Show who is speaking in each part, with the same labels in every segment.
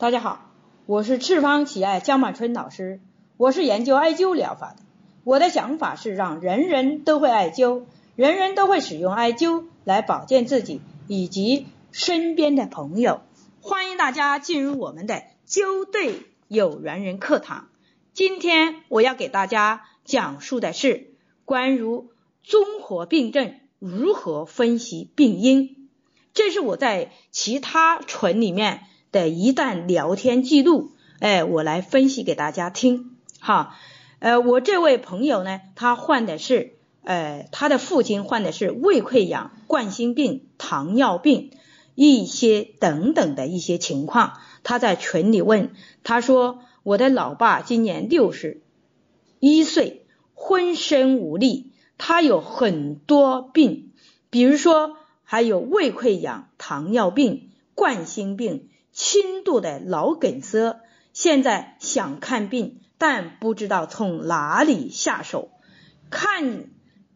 Speaker 1: 大家好，我是赤方喜爱江满春老师，我是研究艾灸疗法的。我的想法是让人人都会艾灸，人人都会使用艾灸来保健自己以及身边的朋友。欢迎大家进入我们的灸对有缘人课堂。今天我要给大家讲述的是关于综合病症如何分析病因，这是我在其他群里面。的一段聊天记录，哎，我来分析给大家听，哈，呃，我这位朋友呢，他患的是，呃，他的父亲患的是胃溃疡、冠心病、糖尿病一些等等的一些情况，他在群里问，他说我的老爸今年六十一岁，浑身无力，他有很多病，比如说还有胃溃疡、糖尿病、冠心病。轻度的脑梗塞，现在想看病，但不知道从哪里下手。看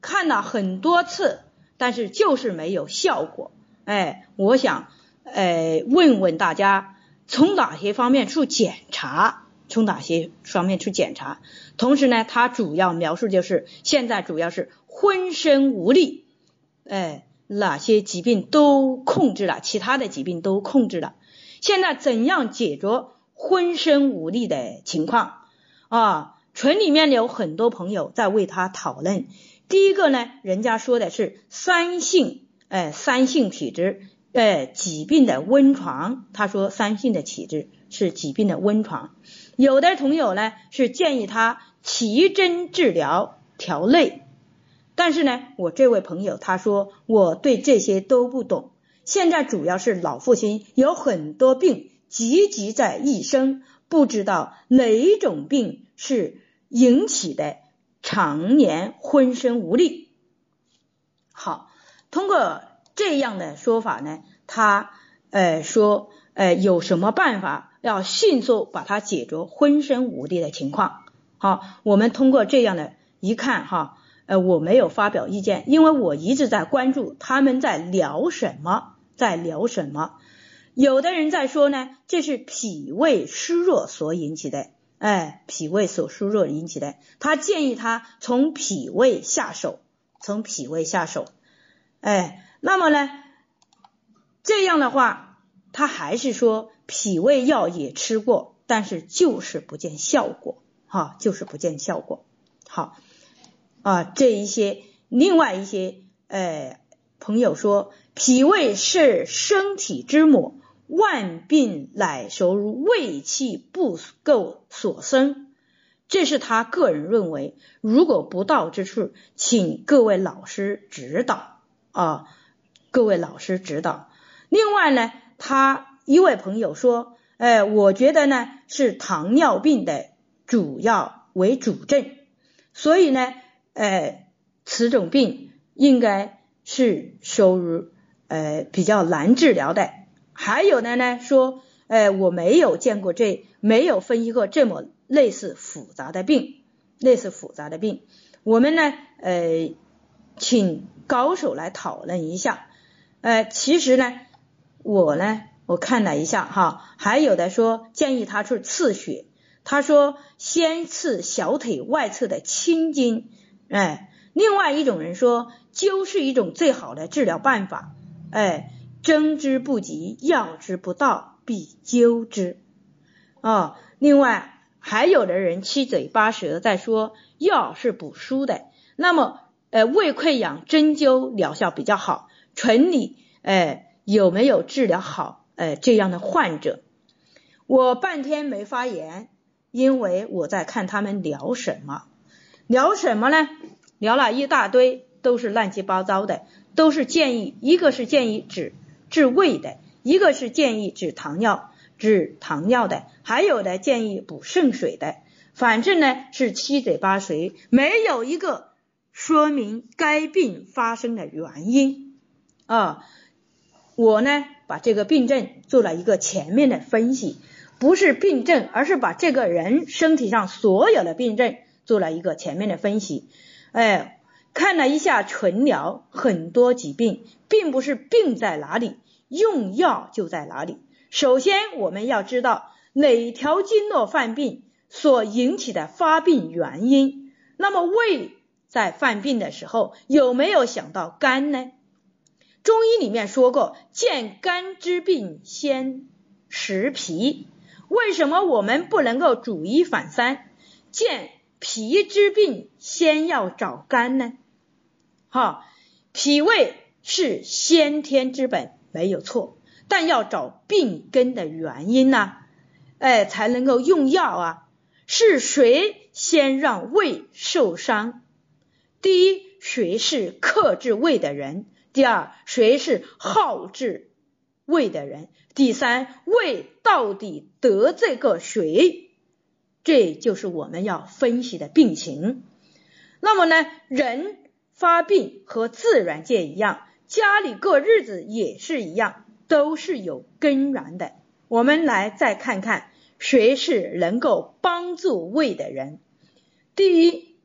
Speaker 1: 看了很多次，但是就是没有效果。哎，我想，呃，问问大家，从哪些方面去检查？从哪些方面去检查？同时呢，他主要描述就是现在主要是浑身无力。哎，哪些疾病都控制了，其他的疾病都控制了。现在怎样解决浑身无力的情况啊？群里面有很多朋友在为他讨论。第一个呢，人家说的是三性，哎，三性体质，哎，疾病的温床。他说三性的体质是疾病的温床。有的朋友呢是建议他奇针治疗调内，但是呢，我这位朋友他说我对这些都不懂。现在主要是老父亲有很多病积集在一身，不知道哪种病是引起的常年浑身无力。好，通过这样的说法呢，他呃说呃有什么办法要迅速把它解决浑身无力的情况？好，我们通过这样的一看哈，呃我没有发表意见，因为我一直在关注他们在聊什么。在聊什么？有的人在说呢，这是脾胃虚弱所引起的，哎，脾胃所虚弱引起的。他建议他从脾胃下手，从脾胃下手，哎，那么呢，这样的话，他还是说脾胃药也吃过，但是就是不见效果，哈，就是不见效果。好啊，这一些另外一些，哎。朋友说，脾胃是身体之母，万病乃由胃气不够所生。这是他个人认为，如果不到之处，请各位老师指导啊，各位老师指导。另外呢，他一位朋友说，哎，我觉得呢是糖尿病的主要为主症，所以呢，哎，此种病应该。是收入呃比较难治疗的，还有的呢说，呃我没有见过这没有分析过这么类似复杂的病，类似复杂的病，我们呢呃请高手来讨论一下，呃其实呢我呢我看了一下哈，还有的说建议他去刺血，他说先刺小腿外侧的青筋，哎。另外一种人说，灸是一种最好的治疗办法，哎，针之不及，药之不到，必灸之。哦，另外还有的人七嘴八舌在说药是补虚的，那么呃胃溃疡针灸疗效比较好，纯里哎有没有治疗好呃这样的患者？我半天没发言，因为我在看他们聊什么，聊什么呢？聊了一大堆，都是乱七八糟的，都是建议，一个是建议治治胃的，一个是建议治糖尿治糖尿的，还有的建议补肾水的，反正呢是七嘴八舌，没有一个说明该病发生的原因啊。我呢把这个病症做了一个全面的分析，不是病症，而是把这个人身体上所有的病症做了一个全面的分析。哎，看了一下纯疗，很多疾病并不是病在哪里，用药就在哪里。首先我们要知道哪条经络犯病所引起的发病原因。那么胃在犯病的时候有没有想到肝呢？中医里面说过，见肝之病先食脾。为什么我们不能够举一反三？见脾之病先要找肝呢？哈，脾胃是先天之本，没有错，但要找病根的原因呢，哎，才能够用药啊。是谁先让胃受伤？第一，谁是克制胃的人？第二，谁是好治胃的人？第三，胃到底得罪个谁？这就是我们要分析的病情。那么呢，人发病和自然界一样，家里过日子也是一样，都是有根源的。我们来再看看谁是能够帮助胃的人。第一，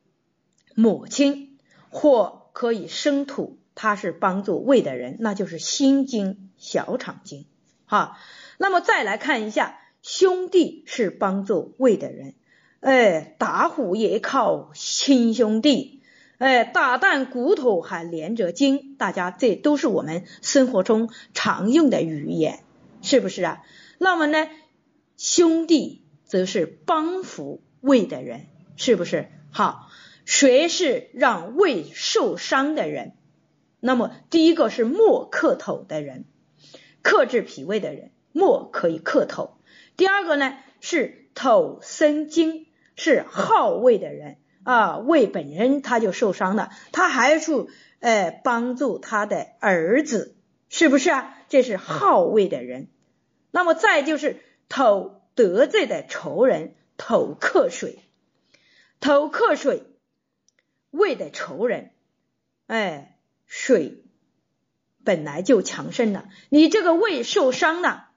Speaker 1: 母亲或可以生土，它是帮助胃的人，那就是心经、小肠经。哈，那么再来看一下。兄弟是帮助胃的人，哎，打虎也靠亲兄弟，哎，打断骨头还连着筋，大家这都是我们生活中常用的语言，是不是啊？那么呢，兄弟则是帮扶胃的人，是不是？好，谁是让胃受伤的人？那么第一个是莫克头的人，克制脾胃的人，莫可以克头。第二个呢是头生金，是好胃的人啊，胃本身他就受伤了，他还去呃帮助他的儿子，是不是啊？这是好胃的人。那么再就是头得罪的仇人，头克水，头克水，胃的仇人，哎，水本来就强盛了，你这个胃受伤了，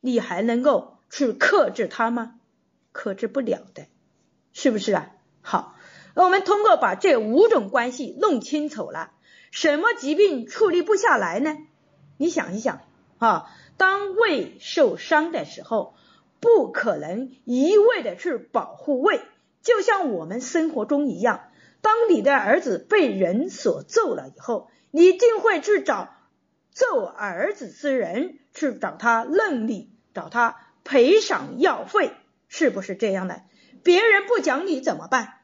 Speaker 1: 你还能够。去克制它吗？克制不了的，是不是啊？好，那我们通过把这五种关系弄清楚了，什么疾病处理不下来呢？你想一想啊，当胃受伤的时候，不可能一味的去保护胃，就像我们生活中一样，当你的儿子被人所揍了以后，你一定会去找揍儿子之人，去找他论理，找他。赔偿药费是不是这样的？别人不讲理怎么办？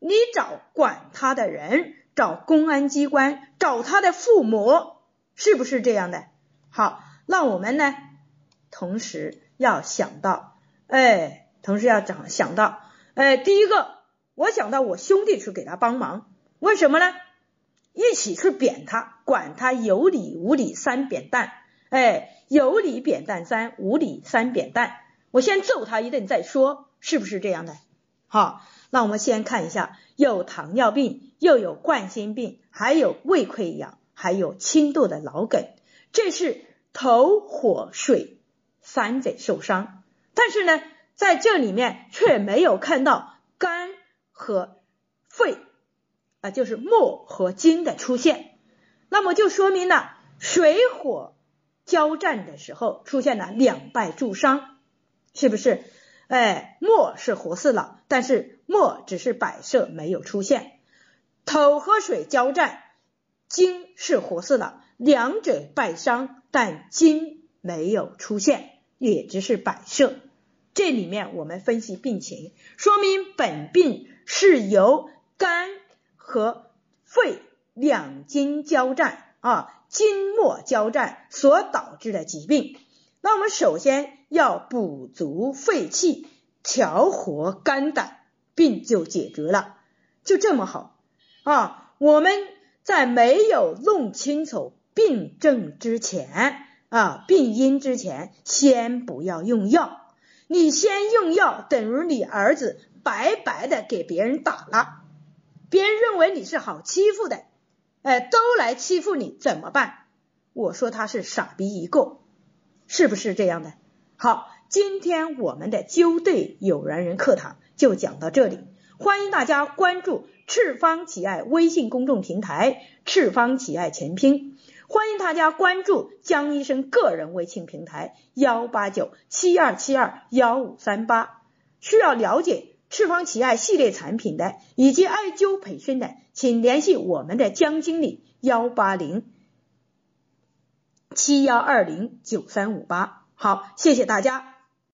Speaker 1: 你找管他的人，找公安机关，找他的父母，是不是这样的？好，那我们呢？同时要想到，哎，同时要想想到，哎，第一个，我想到我兄弟去给他帮忙，为什么呢？一起去扁他，管他有理无理三扁担，哎。有理扁担三，无理三扁担。我先揍他一顿再说，是不是这样的？好，那我们先看一下，有糖尿病，又有冠心病，还有胃溃疡，还有轻度的脑梗，这是头、火、水三者受伤。但是呢，在这里面却没有看到肝和肺啊，就是木和金的出现，那么就说明了水火。交战的时候出现了两败俱伤，是不是？哎，墨是活死了，但是墨只是摆设没有出现。头和水交战，金是活死了，两者败伤，但金没有出现，也只是摆设。这里面我们分析病情，说明本病是由肝和肺两经交战啊。筋膜交战所导致的疾病，那我们首先要补足肺气，调和肝胆，病就解决了，就这么好啊！我们在没有弄清楚病症之前啊，病因之前，先不要用药。你先用药，等于你儿子白白的给别人打了，别人认为你是好欺负的。哎，都来欺负你怎么办？我说他是傻逼一个，是不是这样的？好，今天我们的纠对有缘人课堂就讲到这里，欢迎大家关注赤方企爱微信公众平台“赤方企爱全拼”，欢迎大家关注江医生个人微信平台幺八九七二七二幺五三八。需要了解赤方奇艾系列产品的以及艾灸培训的，请联系我们的江经理幺八零七幺二零九三五八。好，谢谢大家。